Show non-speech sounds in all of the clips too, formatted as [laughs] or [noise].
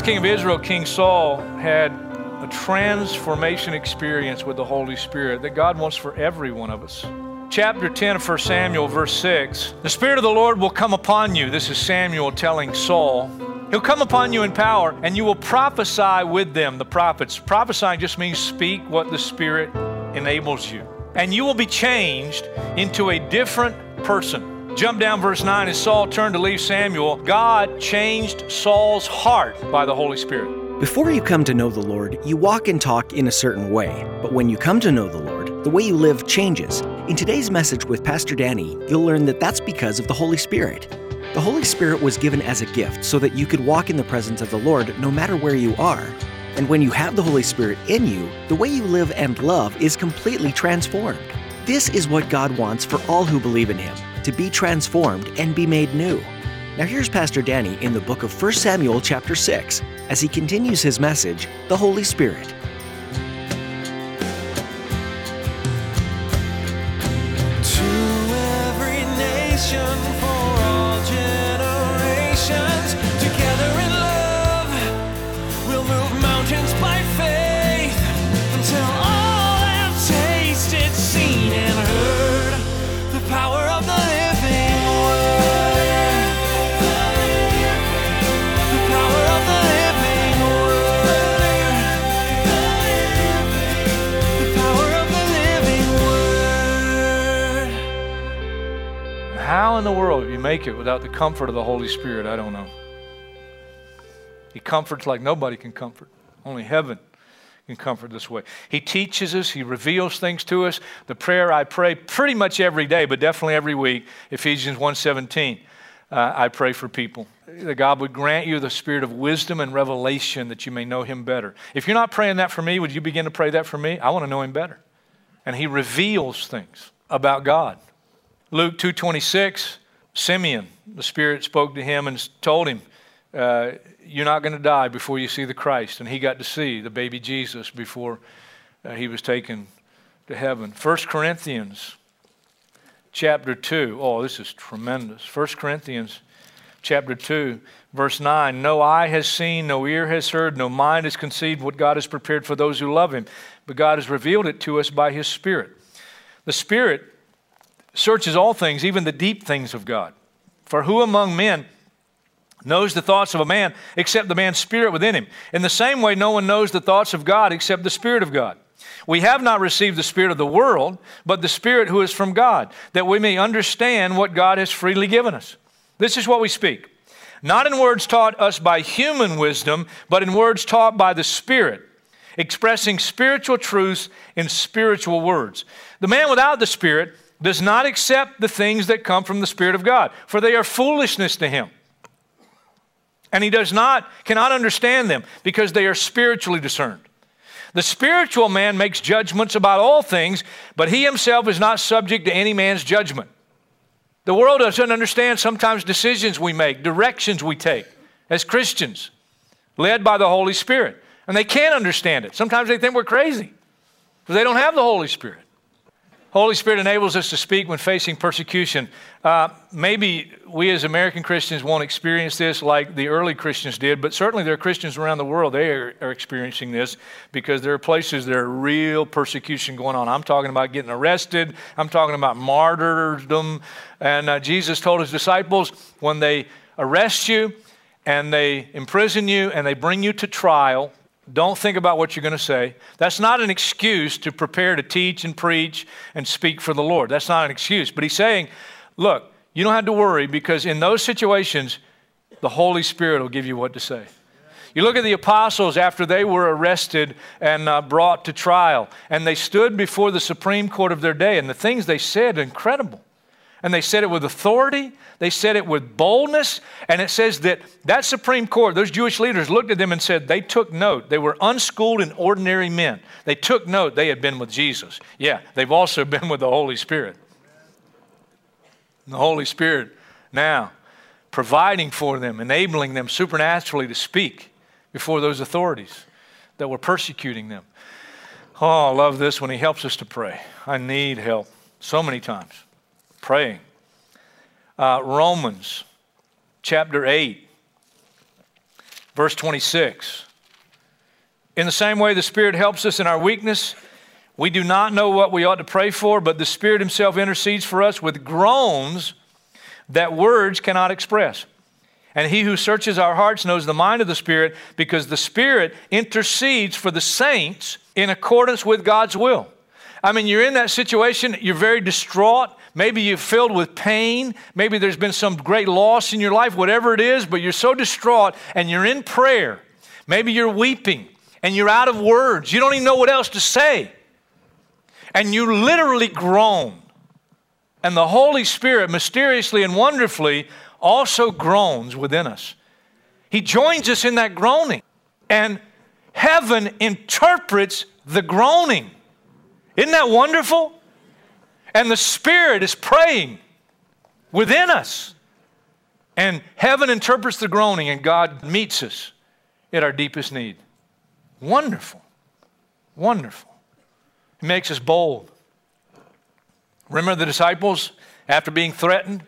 First king of Israel, King Saul, had a transformation experience with the Holy Spirit that God wants for every one of us. Chapter 10 of 1 Samuel, verse 6 The Spirit of the Lord will come upon you. This is Samuel telling Saul. He'll come upon you in power, and you will prophesy with them, the prophets. Prophesying just means speak what the Spirit enables you. And you will be changed into a different person. Jump down verse 9 as Saul turned to leave Samuel, God changed Saul's heart by the Holy Spirit. Before you come to know the Lord, you walk and talk in a certain way. But when you come to know the Lord, the way you live changes. In today's message with Pastor Danny, you'll learn that that's because of the Holy Spirit. The Holy Spirit was given as a gift so that you could walk in the presence of the Lord no matter where you are. And when you have the Holy Spirit in you, the way you live and love is completely transformed. This is what God wants for all who believe in Him to be transformed and be made new. Now here's Pastor Danny in the book of 1 Samuel chapter 6 as he continues his message, The Holy Spirit. The world you make it without the comfort of the Holy Spirit, I don't know. He comforts like nobody can comfort. Only heaven can comfort this way. He teaches us, he reveals things to us. The prayer I pray pretty much every day, but definitely every week, Ephesians 1:17. Uh, I pray for people that God would grant you the spirit of wisdom and revelation that you may know him better. If you're not praying that for me, would you begin to pray that for me? I want to know him better. And he reveals things about God. Luke 2:26, Simeon, the Spirit spoke to him and told him, uh, "You're not going to die before you see the Christ." And he got to see the baby Jesus before uh, he was taken to heaven. 1 Corinthians chapter 2. Oh, this is tremendous. 1 Corinthians chapter 2, verse 9. No eye has seen, no ear has heard, no mind has conceived what God has prepared for those who love him, but God has revealed it to us by his Spirit. The Spirit searches all things, even the deep things of God. For who among men knows the thoughts of a man except the man's spirit within him? In the same way, no one knows the thoughts of God except the Spirit of God. We have not received the Spirit of the world, but the Spirit who is from God, that we may understand what God has freely given us. This is what we speak. Not in words taught us by human wisdom, but in words taught by the Spirit, expressing spiritual truths in spiritual words. The man without the Spirit does not accept the things that come from the Spirit of God, for they are foolishness to him. And he does not, cannot understand them because they are spiritually discerned. The spiritual man makes judgments about all things, but he himself is not subject to any man's judgment. The world doesn't understand sometimes decisions we make, directions we take as Christians, led by the Holy Spirit. And they can't understand it. Sometimes they think we're crazy because they don't have the Holy Spirit. Holy Spirit enables us to speak when facing persecution. Uh, maybe we as American Christians won't experience this like the early Christians did, but certainly there are Christians around the world, they are, are experiencing this because there are places there are real persecution going on. I'm talking about getting arrested, I'm talking about martyrdom. And uh, Jesus told his disciples when they arrest you and they imprison you and they bring you to trial, don't think about what you're going to say. That's not an excuse to prepare to teach and preach and speak for the Lord. That's not an excuse. But he's saying, look, you don't have to worry because in those situations, the Holy Spirit will give you what to say. You look at the apostles after they were arrested and uh, brought to trial, and they stood before the Supreme Court of their day, and the things they said incredible. And they said it with authority, they said it with boldness, and it says that that Supreme Court, those Jewish leaders looked at them and said they took note. They were unschooled and ordinary men. They took note they had been with Jesus. Yeah, they've also [laughs] been with the Holy Spirit. And the Holy Spirit now providing for them, enabling them supernaturally to speak before those authorities that were persecuting them. Oh, I love this when He helps us to pray. I need help so many times praying. Uh, Romans chapter 8, verse 26. In the same way, the Spirit helps us in our weakness. We do not know what we ought to pray for, but the Spirit Himself intercedes for us with groans that words cannot express. And he who searches our hearts knows the mind of the Spirit because the Spirit intercedes for the saints in accordance with God's will. I mean, you're in that situation, you're very distraught. Maybe you're filled with pain. Maybe there's been some great loss in your life, whatever it is, but you're so distraught and you're in prayer. Maybe you're weeping and you're out of words. You don't even know what else to say. And you literally groan. And the Holy Spirit, mysteriously and wonderfully, also groans within us. He joins us in that groaning. And heaven interprets the groaning. Isn't that wonderful? And the Spirit is praying within us. And heaven interprets the groaning, and God meets us at our deepest need. Wonderful. Wonderful. It makes us bold. Remember the disciples, after being threatened,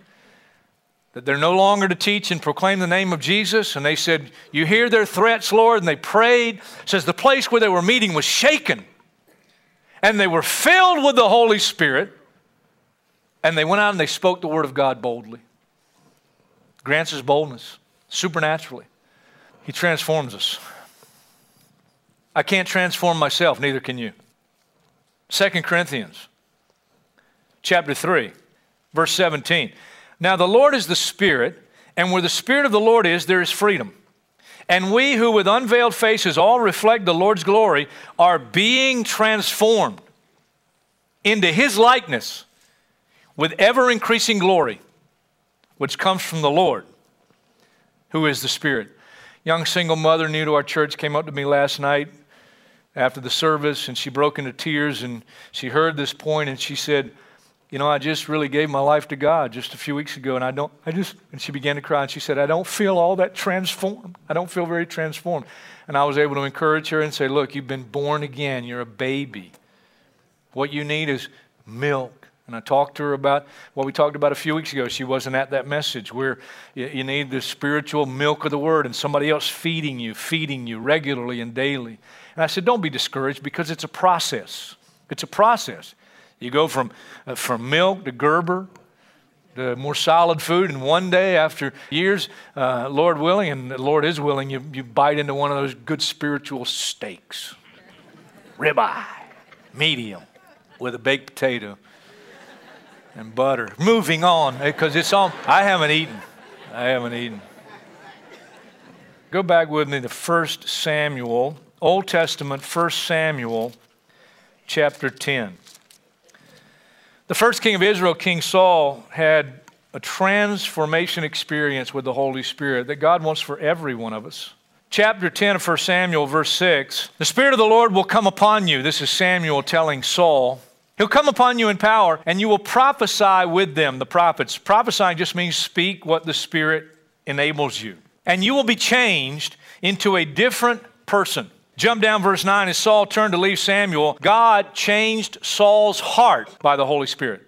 that they're no longer to teach and proclaim the name of Jesus. And they said, You hear their threats, Lord? And they prayed. It says the place where they were meeting was shaken. And they were filled with the Holy Spirit. And they went out and they spoke the word of God boldly. Grants us boldness supernaturally. He transforms us. I can't transform myself, neither can you. Second Corinthians chapter 3, verse 17. Now, the Lord is the Spirit, and where the Spirit of the Lord is, there is freedom. And we who with unveiled faces all reflect the Lord's glory are being transformed into His likeness with ever increasing glory, which comes from the Lord, who is the Spirit. Young single mother new to our church came up to me last night after the service and she broke into tears and she heard this point and she said, you know, I just really gave my life to God just a few weeks ago, and I don't, I just, and she began to cry, and she said, I don't feel all that transformed. I don't feel very transformed. And I was able to encourage her and say, Look, you've been born again. You're a baby. What you need is milk. And I talked to her about what we talked about a few weeks ago. She wasn't at that message where you need the spiritual milk of the word and somebody else feeding you, feeding you regularly and daily. And I said, Don't be discouraged because it's a process. It's a process. You go from, uh, from milk to Gerber to more solid food, and one day after years, uh, Lord willing, and the Lord is willing, you, you bite into one of those good spiritual steaks. Ribeye, medium, with a baked potato and butter. Moving on, eh, because it's on. I haven't eaten. I haven't eaten. Go back with me to 1 Samuel, Old Testament, 1 Samuel, chapter 10. The first king of Israel, King Saul, had a transformation experience with the Holy Spirit that God wants for every one of us. Chapter 10 of 1 Samuel, verse 6 The Spirit of the Lord will come upon you. This is Samuel telling Saul. He'll come upon you in power, and you will prophesy with them, the prophets. Prophesying just means speak what the Spirit enables you. And you will be changed into a different person. Jump down verse 9. As Saul turned to leave Samuel, God changed Saul's heart by the Holy Spirit.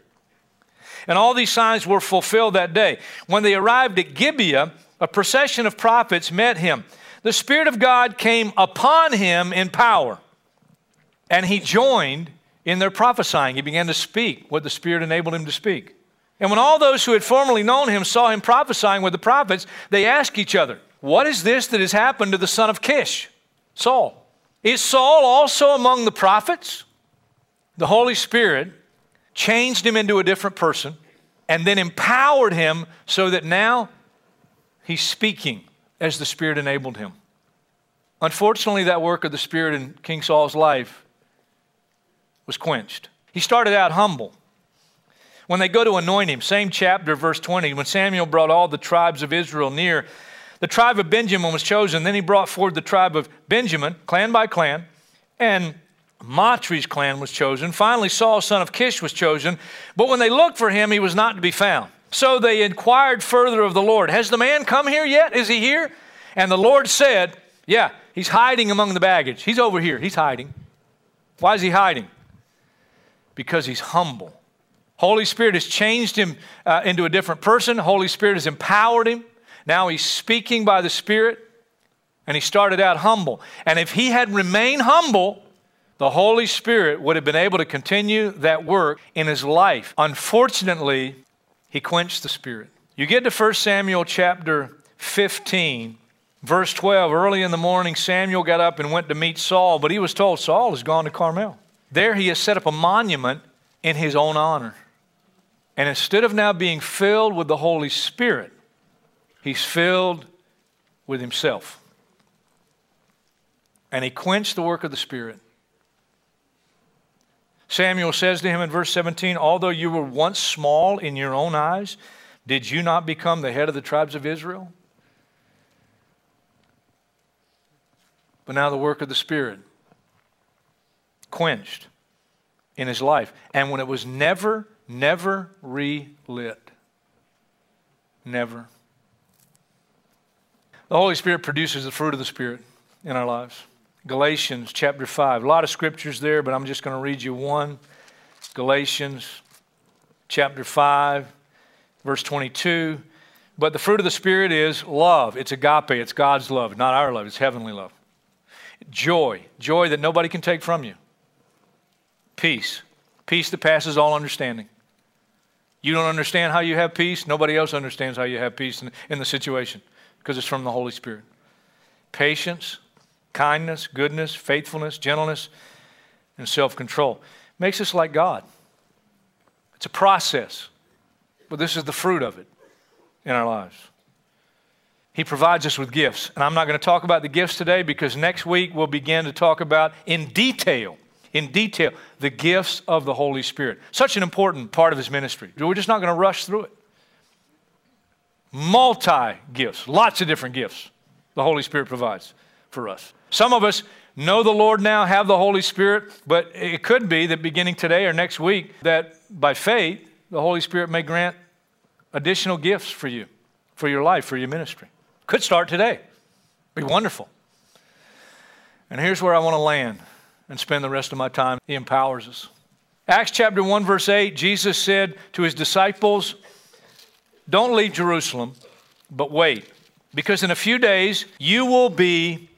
And all these signs were fulfilled that day. When they arrived at Gibeah, a procession of prophets met him. The Spirit of God came upon him in power, and he joined in their prophesying. He began to speak what the Spirit enabled him to speak. And when all those who had formerly known him saw him prophesying with the prophets, they asked each other, What is this that has happened to the son of Kish? Saul. Is Saul also among the prophets? The Holy Spirit changed him into a different person and then empowered him so that now he's speaking as the Spirit enabled him. Unfortunately, that work of the Spirit in King Saul's life was quenched. He started out humble. When they go to anoint him, same chapter, verse 20, when Samuel brought all the tribes of Israel near, the tribe of Benjamin was chosen. Then he brought forward the tribe of Benjamin, clan by clan, and Matri's clan was chosen. Finally, Saul, son of Kish, was chosen. But when they looked for him, he was not to be found. So they inquired further of the Lord Has the man come here yet? Is he here? And the Lord said, Yeah, he's hiding among the baggage. He's over here. He's hiding. Why is he hiding? Because he's humble. Holy Spirit has changed him uh, into a different person. Holy Spirit has empowered him. Now he's speaking by the Spirit, and he started out humble. And if he had remained humble, the Holy Spirit would have been able to continue that work in his life. Unfortunately, he quenched the Spirit. You get to 1 Samuel chapter 15, verse 12. Early in the morning, Samuel got up and went to meet Saul, but he was told Saul has gone to Carmel. There he has set up a monument in his own honor. And instead of now being filled with the Holy Spirit, he's filled with himself. And he quenched the work of the Spirit. Samuel says to him in verse 17, Although you were once small in your own eyes, did you not become the head of the tribes of Israel? But now the work of the Spirit quenched in his life. And when it was never, never relit, never. The Holy Spirit produces the fruit of the Spirit in our lives. Galatians chapter 5. A lot of scriptures there, but I'm just going to read you one. Galatians chapter 5, verse 22. But the fruit of the Spirit is love. It's agape. It's God's love, not our love. It's heavenly love. Joy. Joy that nobody can take from you. Peace. Peace that passes all understanding. You don't understand how you have peace. Nobody else understands how you have peace in, in the situation because it's from the Holy Spirit. Patience kindness, goodness, faithfulness, gentleness, and self control. Makes us like God. It's a process, but this is the fruit of it in our lives. He provides us with gifts. And I'm not going to talk about the gifts today because next week we'll begin to talk about in detail, in detail, the gifts of the Holy Spirit. Such an important part of his ministry. We're just not going to rush through it. Multi gifts, lots of different gifts the Holy Spirit provides for us. Some of us know the Lord now, have the Holy Spirit, but it could be that beginning today or next week, that by faith, the Holy Spirit may grant additional gifts for you, for your life, for your ministry. Could start today. Be wonderful. And here's where I want to land and spend the rest of my time. He empowers us. Acts chapter 1, verse 8, Jesus said to his disciples, Don't leave Jerusalem, but wait, because in a few days you will be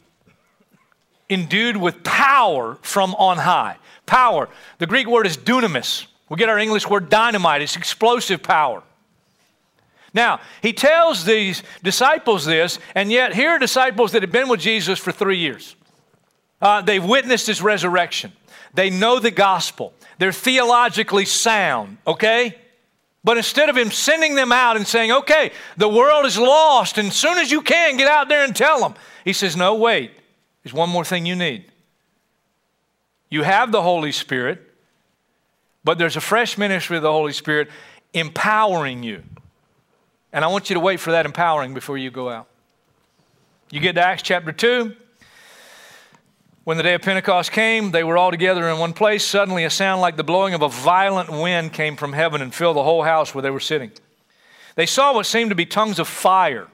endued with power from on high. Power. The Greek word is dunamis. We get our English word dynamite, it's explosive power. Now, he tells these disciples this, and yet here are disciples that have been with Jesus for three years. Uh, they've witnessed his resurrection, they know the gospel, they're theologically sound, okay? But instead of him sending them out and saying, okay, the world is lost, and as soon as you can, get out there and tell them, he says, no, wait. There's one more thing you need. You have the Holy Spirit, but there's a fresh ministry of the Holy Spirit empowering you. And I want you to wait for that empowering before you go out. You get to Acts chapter 2. When the day of Pentecost came, they were all together in one place. Suddenly, a sound like the blowing of a violent wind came from heaven and filled the whole house where they were sitting. They saw what seemed to be tongues of fire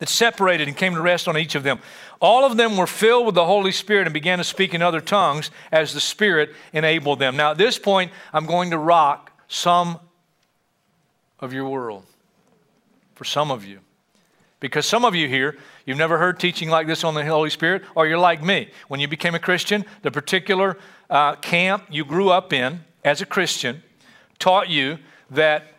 that separated and came to rest on each of them. All of them were filled with the Holy Spirit and began to speak in other tongues as the Spirit enabled them. Now, at this point, I'm going to rock some of your world for some of you. Because some of you here, you've never heard teaching like this on the Holy Spirit, or you're like me. When you became a Christian, the particular uh, camp you grew up in as a Christian taught you that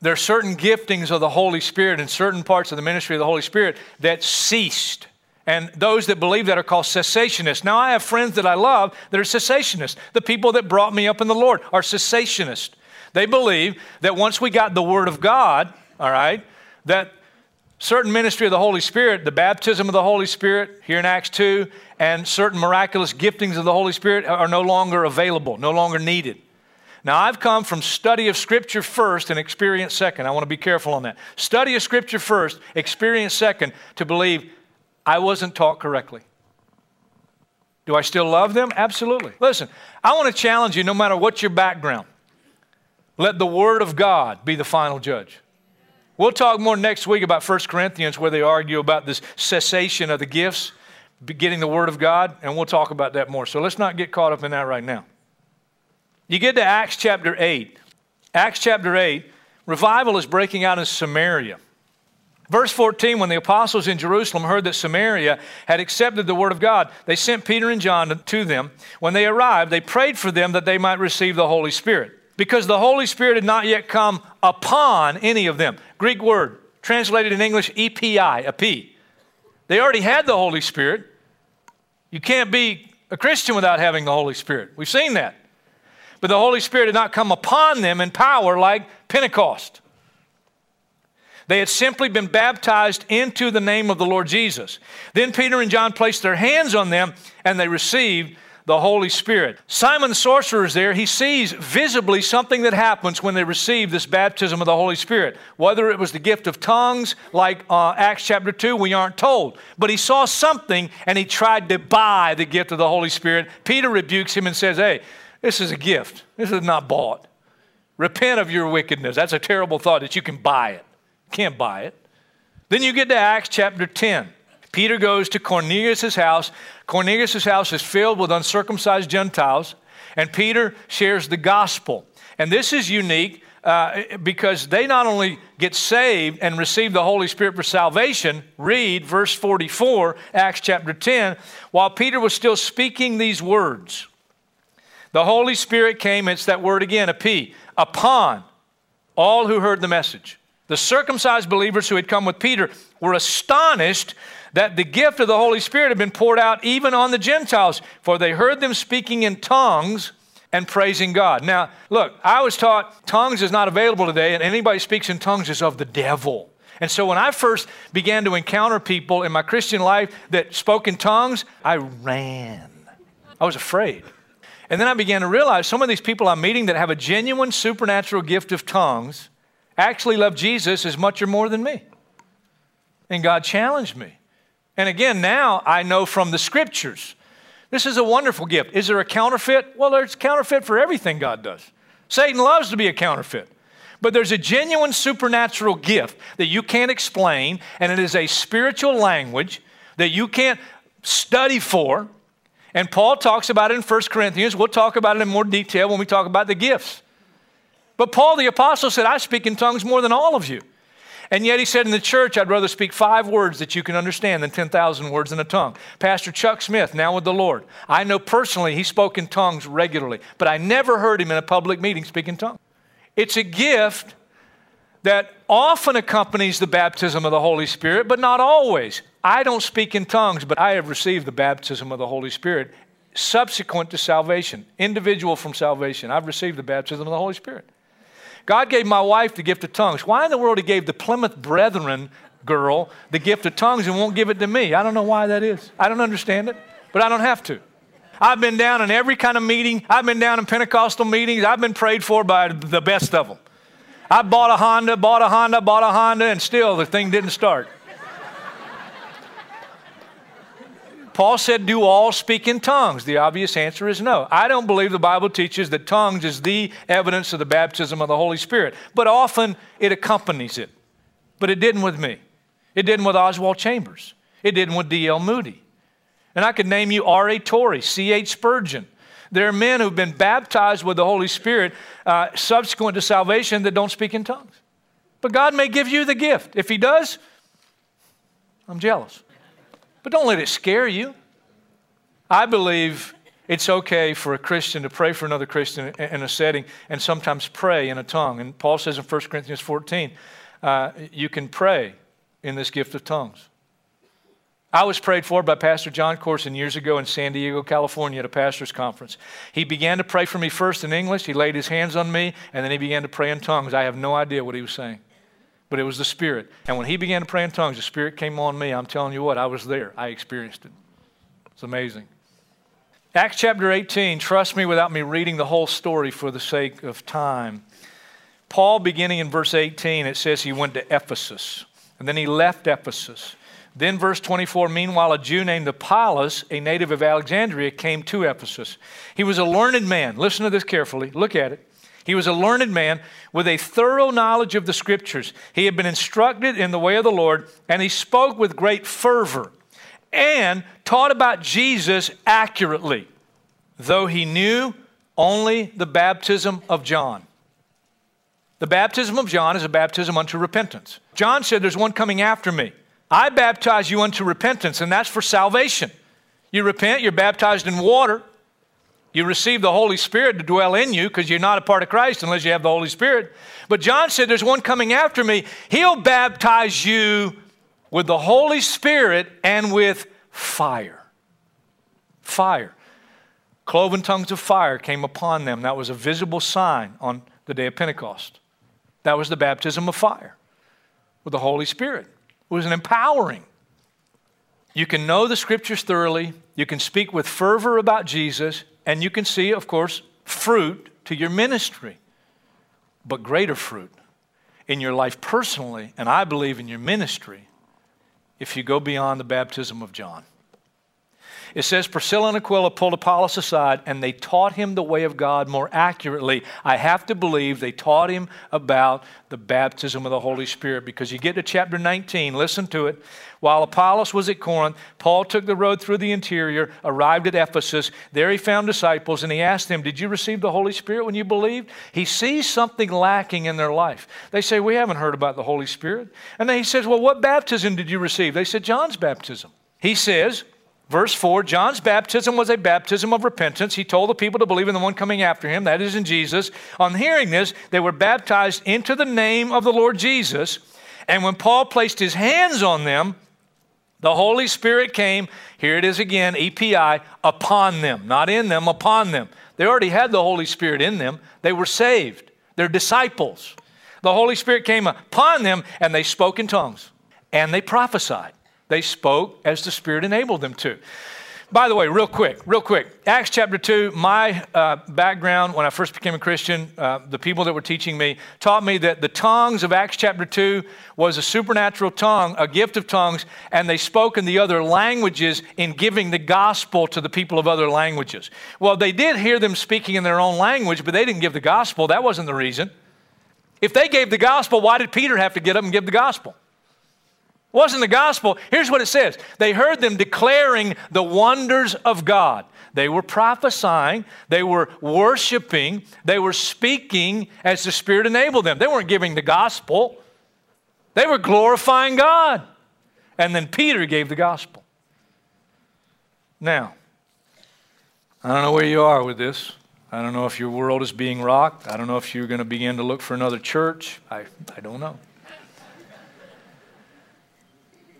there are certain giftings of the Holy Spirit and certain parts of the ministry of the Holy Spirit that ceased and those that believe that are called cessationists. Now, I have friends that I love that are cessationists. The people that brought me up in the Lord are cessationists. They believe that once we got the Word of God, all right, that certain ministry of the Holy Spirit, the baptism of the Holy Spirit here in Acts 2, and certain miraculous giftings of the Holy Spirit are no longer available, no longer needed. Now, I've come from study of Scripture first and experience second. I want to be careful on that. Study of Scripture first, experience second, to believe I wasn't taught correctly. Do I still love them? Absolutely. Listen, I want to challenge you no matter what your background, let the Word of God be the final judge. We'll talk more next week about 1 Corinthians, where they argue about this cessation of the gifts, getting the Word of God, and we'll talk about that more. So let's not get caught up in that right now. You get to Acts chapter 8. Acts chapter 8, revival is breaking out in Samaria. Verse 14, when the apostles in Jerusalem heard that Samaria had accepted the word of God, they sent Peter and John to them. When they arrived, they prayed for them that they might receive the Holy Spirit, because the Holy Spirit had not yet come upon any of them. Greek word, translated in English, epi, a P. They already had the Holy Spirit. You can't be a Christian without having the Holy Spirit. We've seen that. But the Holy Spirit had not come upon them in power like Pentecost. They had simply been baptized into the name of the Lord Jesus. Then Peter and John placed their hands on them and they received the Holy Spirit. Simon the sorcerer is there. He sees visibly something that happens when they receive this baptism of the Holy Spirit. Whether it was the gift of tongues, like uh, Acts chapter 2, we aren't told. But he saw something and he tried to buy the gift of the Holy Spirit. Peter rebukes him and says, Hey, this is a gift. This is not bought. Repent of your wickedness. That's a terrible thought that you can buy it. Can't buy it. Then you get to Acts chapter 10. Peter goes to Cornelius' house. Cornelius' house is filled with uncircumcised Gentiles, and Peter shares the gospel. And this is unique uh, because they not only get saved and receive the Holy Spirit for salvation, read verse 44, Acts chapter 10, while Peter was still speaking these words. The Holy Spirit came, it's that word again, epi, upon all who heard the message. The circumcised believers who had come with Peter were astonished that the gift of the Holy Spirit had been poured out even on the Gentiles, for they heard them speaking in tongues and praising God. Now, look, I was taught tongues is not available today, and anybody speaks in tongues is of the devil. And so when I first began to encounter people in my Christian life that spoke in tongues, I ran. I was afraid. And then I began to realize some of these people I'm meeting that have a genuine supernatural gift of tongues actually love Jesus as much or more than me. And God challenged me. And again, now I know from the scriptures. This is a wonderful gift. Is there a counterfeit? Well, there's counterfeit for everything God does. Satan loves to be a counterfeit. But there's a genuine supernatural gift that you can't explain, and it is a spiritual language that you can't study for. And Paul talks about it in 1 Corinthians. We'll talk about it in more detail when we talk about the gifts. But Paul the Apostle said, I speak in tongues more than all of you. And yet he said in the church, I'd rather speak five words that you can understand than 10,000 words in a tongue. Pastor Chuck Smith, now with the Lord, I know personally he spoke in tongues regularly, but I never heard him in a public meeting speak in tongues. It's a gift that often accompanies the baptism of the Holy Spirit, but not always. I don't speak in tongues, but I have received the baptism of the Holy Spirit subsequent to salvation, individual from salvation. I've received the baptism of the Holy Spirit. God gave my wife the gift of tongues. Why in the world He gave the Plymouth Brethren girl the gift of tongues and won't give it to me? I don't know why that is. I don't understand it, but I don't have to. I've been down in every kind of meeting. I've been down in Pentecostal meetings. I've been prayed for by the best of them. I bought a Honda, bought a Honda, bought a Honda, and still the thing didn't start. Paul said, Do all speak in tongues? The obvious answer is no. I don't believe the Bible teaches that tongues is the evidence of the baptism of the Holy Spirit, but often it accompanies it. But it didn't with me. It didn't with Oswald Chambers. It didn't with D.L. Moody. And I could name you R.A. Torrey, C.H. Spurgeon. There are men who've been baptized with the Holy Spirit uh, subsequent to salvation that don't speak in tongues. But God may give you the gift. If He does, I'm jealous. But don't let it scare you. I believe it's okay for a Christian to pray for another Christian in a setting and sometimes pray in a tongue. And Paul says in 1 Corinthians 14, uh, you can pray in this gift of tongues. I was prayed for by Pastor Jon Courson years ago in San Diego, California at a pastor's conference. He began to pray for me first in English. He laid his hands on me, and then he began to pray in tongues. I have no idea what he was saying but it was the Spirit. And when he began to pray in tongues, the Spirit came on me. I'm telling you what, I was there. I experienced it. It's amazing. Acts chapter 18, trust me without me reading the whole story for the sake of time. Paul, beginning in verse 18, it says he went to Ephesus, and then he left Ephesus. Then, verse 24, meanwhile, a Jew named Apollos, a native of Alexandria, came to Ephesus. He was a learned man. Listen to this carefully. Look at it. He was a learned man with a thorough knowledge of the scriptures. He had been instructed in the way of the Lord, and he spoke with great fervor and taught about Jesus accurately, though he knew only the baptism of John. The baptism of John is a baptism unto repentance. John said, There's one coming after me. I baptize you unto repentance, and that's for salvation. You repent, you're baptized in water. You receive the Holy Spirit to dwell in you because you're not a part of Christ unless you have the Holy Spirit. But John said, There's one coming after me. He'll baptize you with the Holy Spirit and with fire. Fire. Cloven tongues of fire came upon them. That was a visible sign on the day of Pentecost. That was the baptism of fire with the Holy Spirit. It was an empowering. You can know the scriptures thoroughly, you can speak with fervor about Jesus, and you can see, of course, fruit to your ministry, but greater fruit in your life personally, and I believe in your ministry, if you go beyond the baptism of John. It says Priscilla and Aquila pulled Apollos aside and they taught him the way of God more accurately. I have to believe they taught him about the baptism of the Holy Spirit because you get to chapter 19, listen to it. While Apollos was at Corinth, Paul took the road through the interior, arrived at Ephesus. There he found disciples and he asked them, Did you receive the Holy Spirit when you believed? He sees something lacking in their life. They say, We haven't heard about the Holy Spirit. And then he says, Well, what baptism did you receive? They said, John's baptism. He says, Verse 4 John's baptism was a baptism of repentance. He told the people to believe in the one coming after him, that is in Jesus. On hearing this, they were baptized into the name of the Lord Jesus. And when Paul placed his hands on them, the Holy Spirit came, here it is again, EPI, upon them, not in them, upon them. They already had the Holy Spirit in them, they were saved, they're disciples. The Holy Spirit came upon them, and they spoke in tongues, and they prophesied. They spoke as the Spirit enabled them to. By the way, real quick, real quick, Acts chapter 2, my uh, background when I first became a Christian, uh, the people that were teaching me taught me that the tongues of Acts chapter 2 was a supernatural tongue, a gift of tongues, and they spoke in the other languages in giving the gospel to the people of other languages. Well, they did hear them speaking in their own language, but they didn't give the gospel. That wasn't the reason. If they gave the gospel, why did Peter have to get up and give the gospel? Wasn't the gospel. Here's what it says they heard them declaring the wonders of God. They were prophesying, they were worshiping, they were speaking as the Spirit enabled them. They weren't giving the gospel, they were glorifying God. And then Peter gave the gospel. Now, I don't know where you are with this. I don't know if your world is being rocked. I don't know if you're going to begin to look for another church. I, I don't know.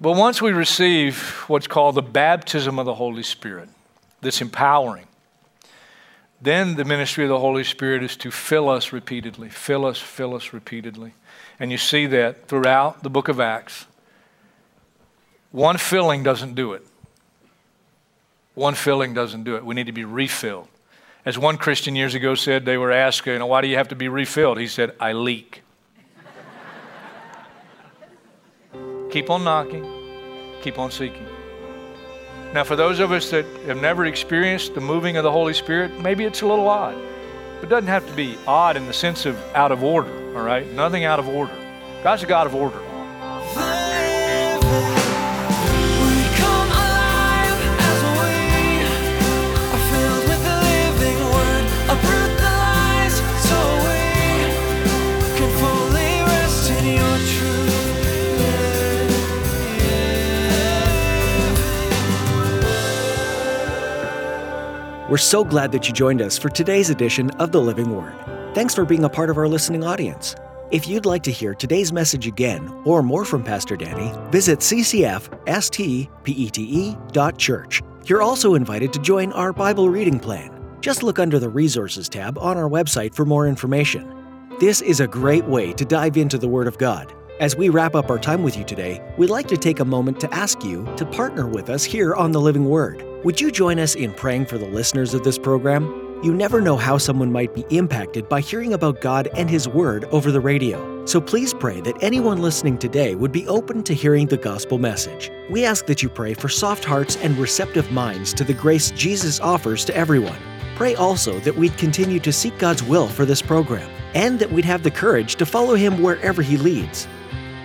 But once we receive what's called the baptism of the Holy Spirit, this empowering, then the ministry of the Holy Spirit is to fill us repeatedly, fill us, fill us repeatedly. And you see that throughout the book of Acts. One filling doesn't do it. One filling doesn't do it. We need to be refilled. As one Christian years ago said, they were asked, you know, why do you have to be refilled? He said, I leak. Keep on knocking, keep on seeking. Now, for those of us that have never experienced the moving of the Holy Spirit, maybe it's a little odd. But it doesn't have to be odd in the sense of out of order, all right? Nothing out of order. God's a God of order. We're so glad that you joined us for today's edition of The Living Word. Thanks for being a part of our listening audience. If you'd like to hear today's message again or more from Pastor Danny, visit ccfstpete.church. You're also invited to join our Bible reading plan. Just look under the Resources tab on our website for more information. This is a great way to dive into the Word of God. As we wrap up our time with you today, we'd like to take a moment to ask you to partner with us here on the Living Word. Would you join us in praying for the listeners of this program? You never know how someone might be impacted by hearing about God and His Word over the radio. So please pray that anyone listening today would be open to hearing the gospel message. We ask that you pray for soft hearts and receptive minds to the grace Jesus offers to everyone. Pray also that we'd continue to seek God's will for this program and that we'd have the courage to follow Him wherever He leads.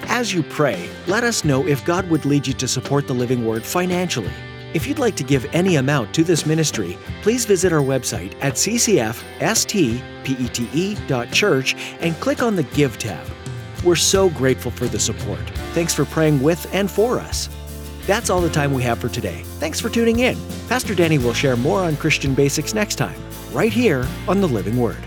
As you pray, let us know if God would lead you to support the Living Word financially. If you'd like to give any amount to this ministry, please visit our website at ccfstpete.church and click on the Give tab. We're so grateful for the support. Thanks for praying with and for us. That's all the time we have for today. Thanks for tuning in. Pastor Danny will share more on Christian basics next time, right here on the Living Word.